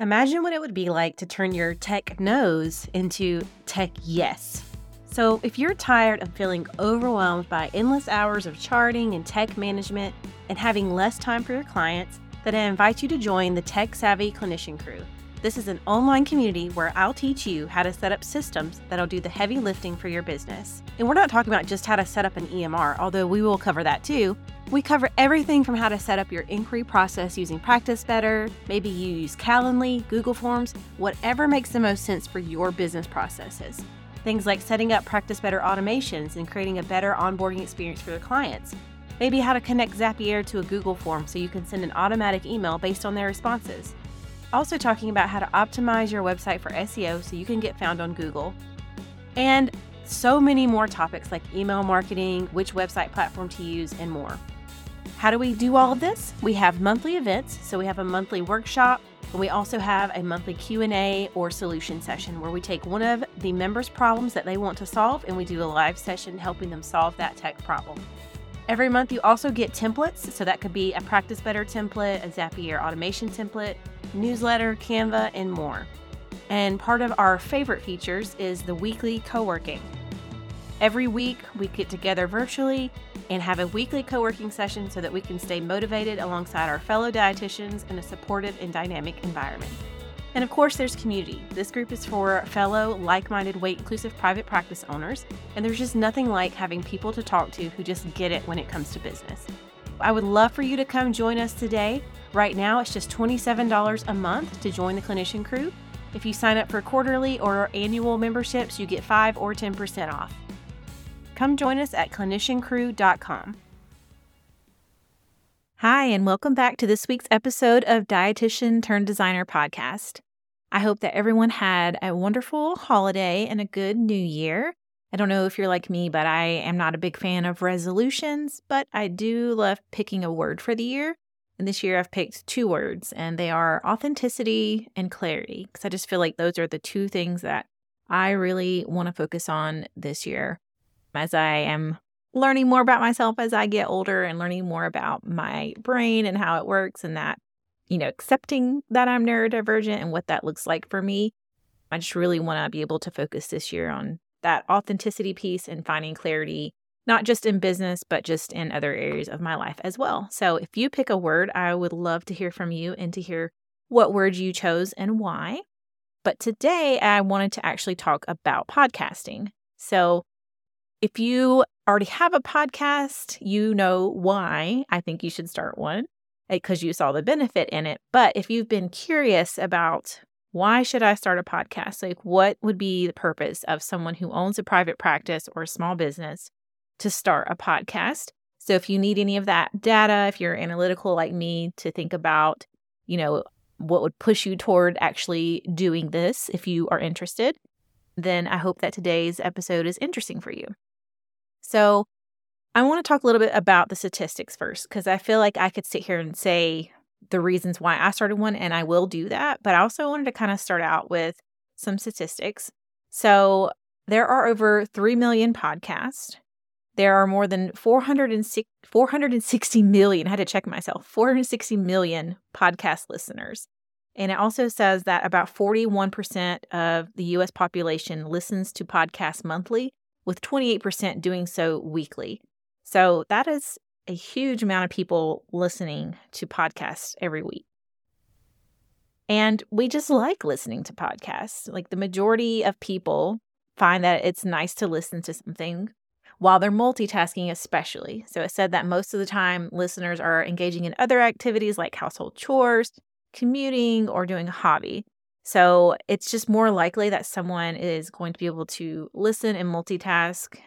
Imagine what it would be like to turn your tech nose into tech yes. So, if you're tired of feeling overwhelmed by endless hours of charting and tech management and having less time for your clients, then I invite you to join the Tech Savvy Clinician Crew. This is an online community where I'll teach you how to set up systems that'll do the heavy lifting for your business. And we're not talking about just how to set up an EMR, although we will cover that too. We cover everything from how to set up your inquiry process using Practice Better, maybe you use Calendly, Google Forms, whatever makes the most sense for your business processes. Things like setting up Practice Better automations and creating a better onboarding experience for your clients. Maybe how to connect Zapier to a Google form so you can send an automatic email based on their responses. Also, talking about how to optimize your website for SEO so you can get found on Google. And so many more topics like email marketing, which website platform to use, and more. How do we do all of this? We have monthly events, so we have a monthly workshop, and we also have a monthly Q&A or solution session where we take one of the members' problems that they want to solve and we do a live session helping them solve that tech problem. Every month you also get templates, so that could be a Practice Better template, a Zapier automation template, newsletter, Canva, and more. And part of our favorite features is the weekly co-working. Every week, we get together virtually and have a weekly co working session so that we can stay motivated alongside our fellow dietitians in a supportive and dynamic environment. And of course, there's community. This group is for fellow like minded weight inclusive private practice owners, and there's just nothing like having people to talk to who just get it when it comes to business. I would love for you to come join us today. Right now, it's just $27 a month to join the clinician crew. If you sign up for quarterly or annual memberships, you get 5 or 10% off. Come join us at cliniciancrew.com. Hi, and welcome back to this week's episode of Dietitian Turned Designer podcast. I hope that everyone had a wonderful holiday and a good new year. I don't know if you're like me, but I am not a big fan of resolutions, but I do love picking a word for the year. And this year I've picked two words, and they are authenticity and clarity, because I just feel like those are the two things that I really want to focus on this year as I am learning more about myself as I get older and learning more about my brain and how it works and that, you know, accepting that I'm neurodivergent and what that looks like for me. I just really want to be able to focus this year on that authenticity piece and finding clarity, not just in business, but just in other areas of my life as well. So if you pick a word, I would love to hear from you and to hear what word you chose and why. But today I wanted to actually talk about podcasting. So if you already have a podcast, you know why I think you should start one eh, because you saw the benefit in it. But if you've been curious about why should I start a podcast? Like what would be the purpose of someone who owns a private practice or a small business to start a podcast? So if you need any of that data, if you're analytical like me to think about, you know, what would push you toward actually doing this if you are interested, then I hope that today's episode is interesting for you. So, I want to talk a little bit about the statistics first because I feel like I could sit here and say the reasons why I started one, and I will do that. But I also wanted to kind of start out with some statistics. So, there are over 3 million podcasts. There are more than 460, 460 million, I had to check myself, 460 million podcast listeners. And it also says that about 41% of the US population listens to podcasts monthly, with 28% doing so weekly. So that is a huge amount of people listening to podcasts every week. And we just like listening to podcasts. Like the majority of people find that it's nice to listen to something while they're multitasking, especially. So it said that most of the time listeners are engaging in other activities like household chores, commuting, or doing a hobby. So it's just more likely that someone is going to be able to listen and multitask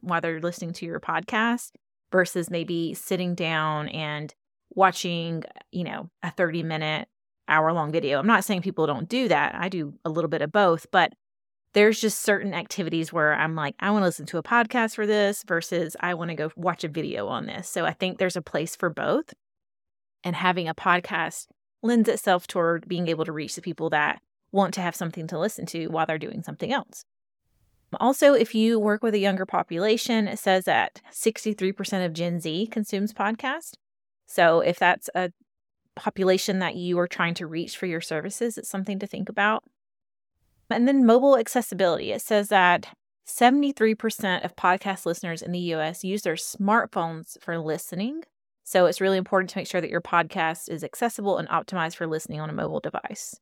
while they're listening to your podcast versus maybe sitting down and watching, you know, a 30 minute, hour long video. I'm not saying people don't do that. I do a little bit of both, but there's just certain activities where I'm like, I want to listen to a podcast for this versus I want to go watch a video on this. So I think there's a place for both. And having a podcast lends itself toward being able to reach the people that want to have something to listen to while they're doing something else. Also, if you work with a younger population, it says that 63% of Gen Z consumes podcast. So if that's a population that you are trying to reach for your services. It's something to think about. And then mobile accessibility. It says that 73% of podcast listeners in the US use their smartphones for listening. So it's really important to make sure that your podcast is accessible and optimized for listening on a mobile device.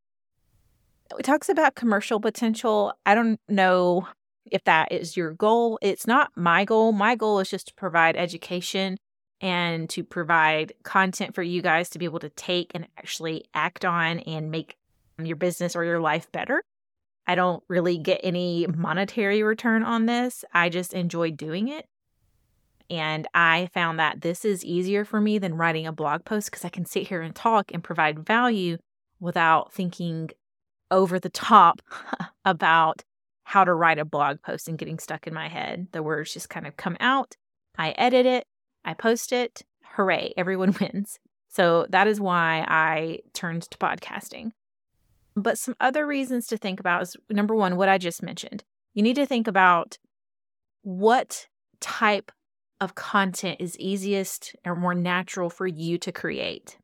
It talks about commercial potential. I don't know if that is your goal. It's not my goal. My goal is just to provide education and to provide content for you guys to be able to take and actually act on and make your business or your life better. I don't really get any monetary return on this. I just enjoy doing it. And I found that this is easier for me than writing a blog post because I can sit here and talk and provide value without thinking over the top about how to write a blog post and getting stuck in my head. The words just kind of come out. I edit it, I post it. Hooray, everyone wins. So that is why I turned to podcasting. But some other reasons to think about is number one, what I just mentioned. You need to think about what type of content is easiest or more natural for you to create.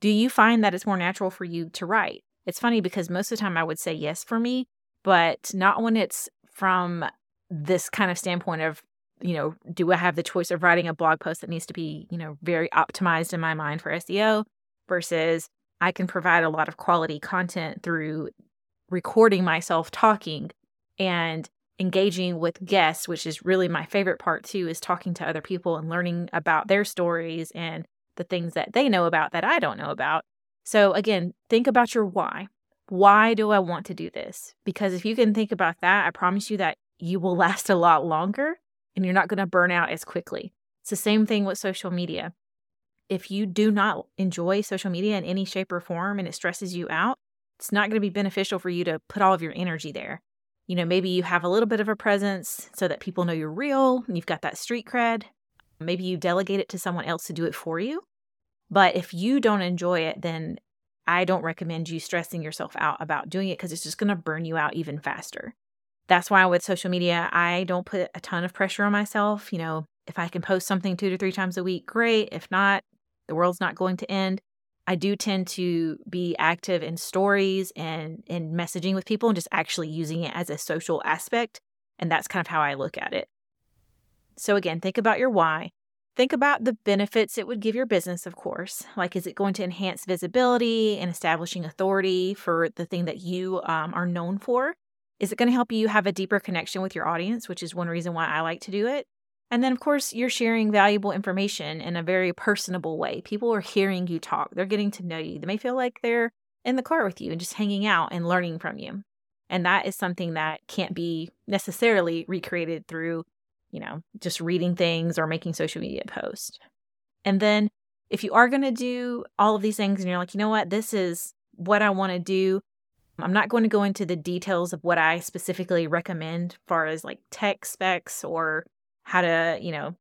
Do you find that it's more natural for you to write? It's funny because most of the time I would say yes for me, but not when it's from this kind of standpoint of, you know, do I have the choice of writing a blog post that needs to be, you know, very optimized in my mind for SEO versus I can provide a lot of quality content through recording myself talking and engaging with guests, which is really my favorite part too, is talking to other people and learning about their stories and the things that they know about that I don't know about. So, again, think about your why. Why do I want to do this? Because if you can think about that, I promise you that you will last a lot longer and you're not going to burn out as quickly. It's the same thing with social media if you do not enjoy social media in any shape or form and it stresses you out, it's not going to be beneficial for you to put all of your energy there. You know, maybe you have a little bit of a presence so that people know you're real and you've got that street cred. Maybe you delegate it to someone else to do it for you. But if you don't enjoy it, then I don't recommend you stressing yourself out about doing it because it's just going to burn you out even faster. That's why with social media, I don't put a ton of pressure on myself. You know, if I can post something two to three times a week, great. If not, the world's not going to end. I do tend to be active in stories and in messaging with people and just actually using it as a social aspect. And that's kind of how I look at it. So, again, think about your why. Think about the benefits it would give your business, of course. Like, is it going to enhance visibility and establishing authority for the thing that you um, are known for? Is it going to help you have a deeper connection with your audience, which is one reason why I like to do it? And then, of course, you're sharing valuable information in a very personable way. People are hearing you talk, they're getting to know you. They may feel like they're in the car with you and just hanging out and learning from you. And that is something that can't be necessarily recreated through, you know, just reading things or making social media posts. And then, if you are going to do all of these things and you're like, you know what, this is what I want to do, I'm not going to go into the details of what I specifically recommend far as like tech specs or how to, you know,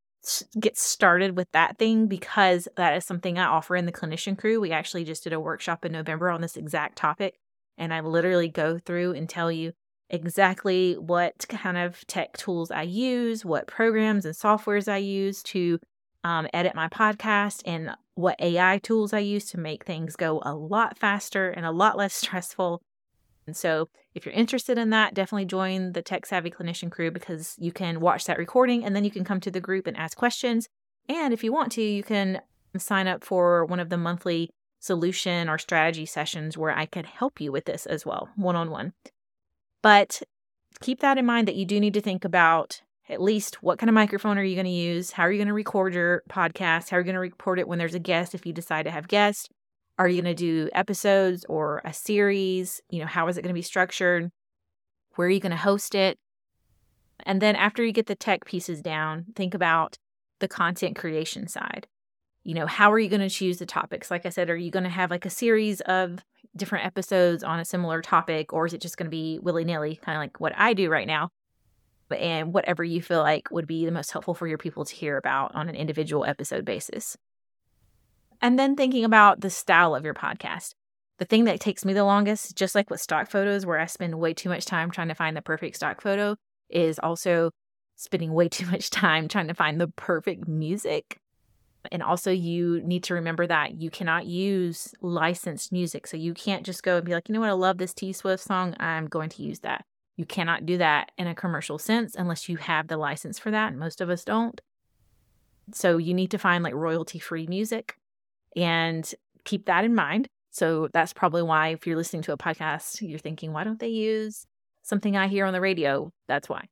get started with that thing because that is something I offer in the clinician crew. We actually just did a workshop in November on this exact topic. And I literally go through and tell you exactly what kind of tech tools I use, what programs and softwares I use to um, edit my podcast, and what AI tools I use to make things go a lot faster and a lot less stressful and so, if you're interested in that, definitely join the Tech Savvy Clinician crew because you can watch that recording and then you can come to the group and ask questions. And if you want to, you can sign up for one of the monthly solution or strategy sessions where I can help you with this as well, one on one. But keep that in mind that you do need to think about at least what kind of microphone are you going to use? How are you going to record your podcast? How are you going to record it when there's a guest if you decide to have guests? Are you going to do episodes or a series? You know, how is it going to be structured? Where are you going to host it? And then after you get the tech pieces down, think about the content creation side. You know, how are you going to choose the topics? Like I said, are you going to have like a series of different episodes on a similar topic, or is it just going to be willy nilly, kind of like what I do right now? And whatever you feel like would be the most helpful for your people to hear about on an individual episode basis. And then thinking about the style of your podcast. The thing that takes me the longest, just like with stock photos, where I spend way too much time trying to find the perfect stock photo, is also spending way too much time trying to find the perfect music. And also, you need to remember that you cannot use licensed music. So you can't just go and be like, you know what, I love this T Swift song. I'm going to use that. You cannot do that in a commercial sense unless you have the license for that. And most of us don't. So you need to find like royalty free music and keep that in mind. So that's probably why, if you're listening to a podcast, you're thinking, why don't they use something I hear on the radio? That's why.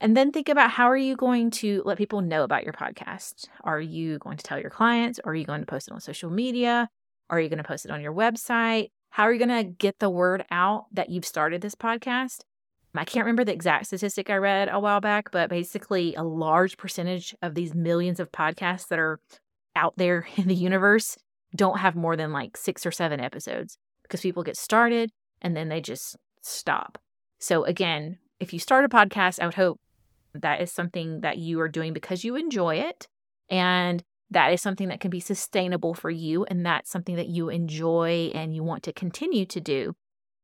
And then think about how are you going to let people know about your podcast? Are you going to tell your clients? Are you going to post it on social media? Are you going to post it on your website? How are you going to get the word out that you've started this podcast? I can't remember the exact statistic I read a while back, but basically, a large percentage of these millions of podcasts that are out there in the universe don't have more than like six or seven episodes because people get started and then they just stop. So, again, if you start a podcast, I would hope that is something that you are doing because you enjoy it and that is something that can be sustainable for you and that's something that you enjoy and you want to continue to do.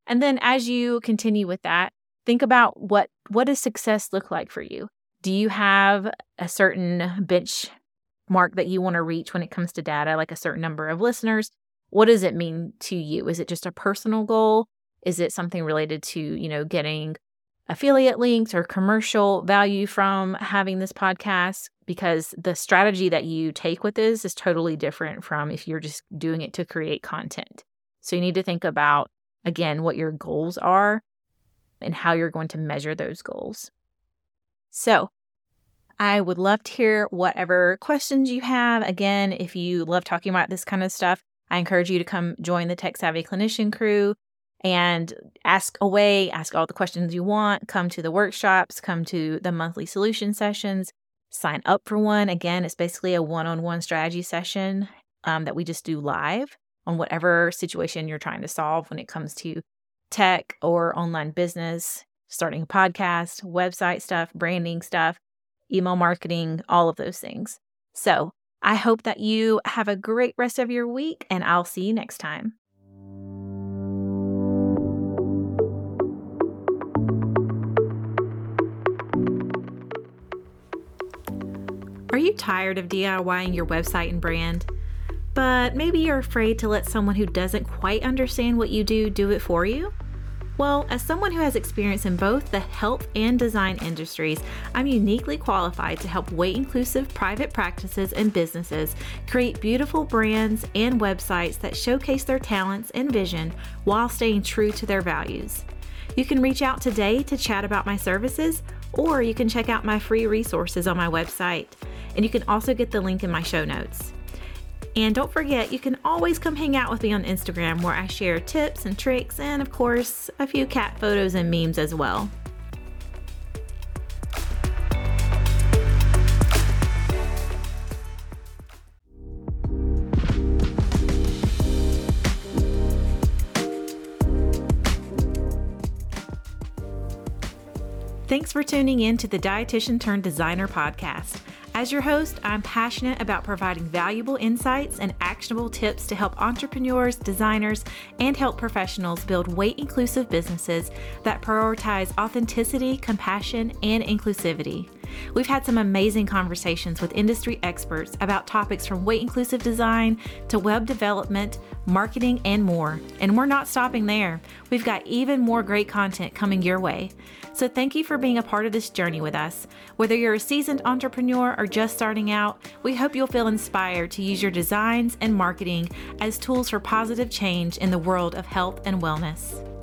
And then as you continue with that, think about what what does success look like for you? Do you have a certain benchmark that you want to reach when it comes to data, like a certain number of listeners? What does it mean to you? Is it just a personal goal? Is it something related to, you know, getting affiliate links or commercial value from having this podcast because the strategy that you take with this is totally different from if you're just doing it to create content. So you need to think about, again, what your goals are and how you're going to measure those goals. So I would love to hear whatever questions you have. Again, if you love talking about this kind of stuff, I encourage you to come join the Tech Savvy Clinician crew and ask away, ask all the questions you want, come to the workshops, come to the monthly solution sessions, sign up for one. Again, it's basically a one on one strategy session um, that we just do live on whatever situation you're trying to solve when it comes to tech or online business, starting a podcast, website stuff, branding stuff, email marketing, all of those things. So I hope that you have a great rest of your week, and I'll see you next time. Are you tired of DIYing your website and brand? But maybe you're afraid to let someone who doesn't quite understand what you do do it for you? Well, as someone who has experience in both the health and design industries, I'm uniquely qualified to help weight inclusive private practices and businesses create beautiful brands and websites that showcase their talents and vision while staying true to their values. You can reach out today to chat about my services, or you can check out my free resources on my website and you can also get the link in my show notes. And don't forget, you can always come hang out with me on Instagram where I share tips and tricks and, of course, a few cat photos and memes as well. Thanks for tuning in to the Dietitian Turned Designer podcast. As your host, I'm passionate about providing valuable insights and actionable tips to help entrepreneurs, designers, and health professionals build weight inclusive businesses that prioritize authenticity, compassion, and inclusivity. We've had some amazing conversations with industry experts about topics from weight inclusive design to web development, marketing, and more. And we're not stopping there. We've got even more great content coming your way. So thank you for being a part of this journey with us. Whether you're a seasoned entrepreneur or just starting out, we hope you'll feel inspired to use your designs and marketing as tools for positive change in the world of health and wellness.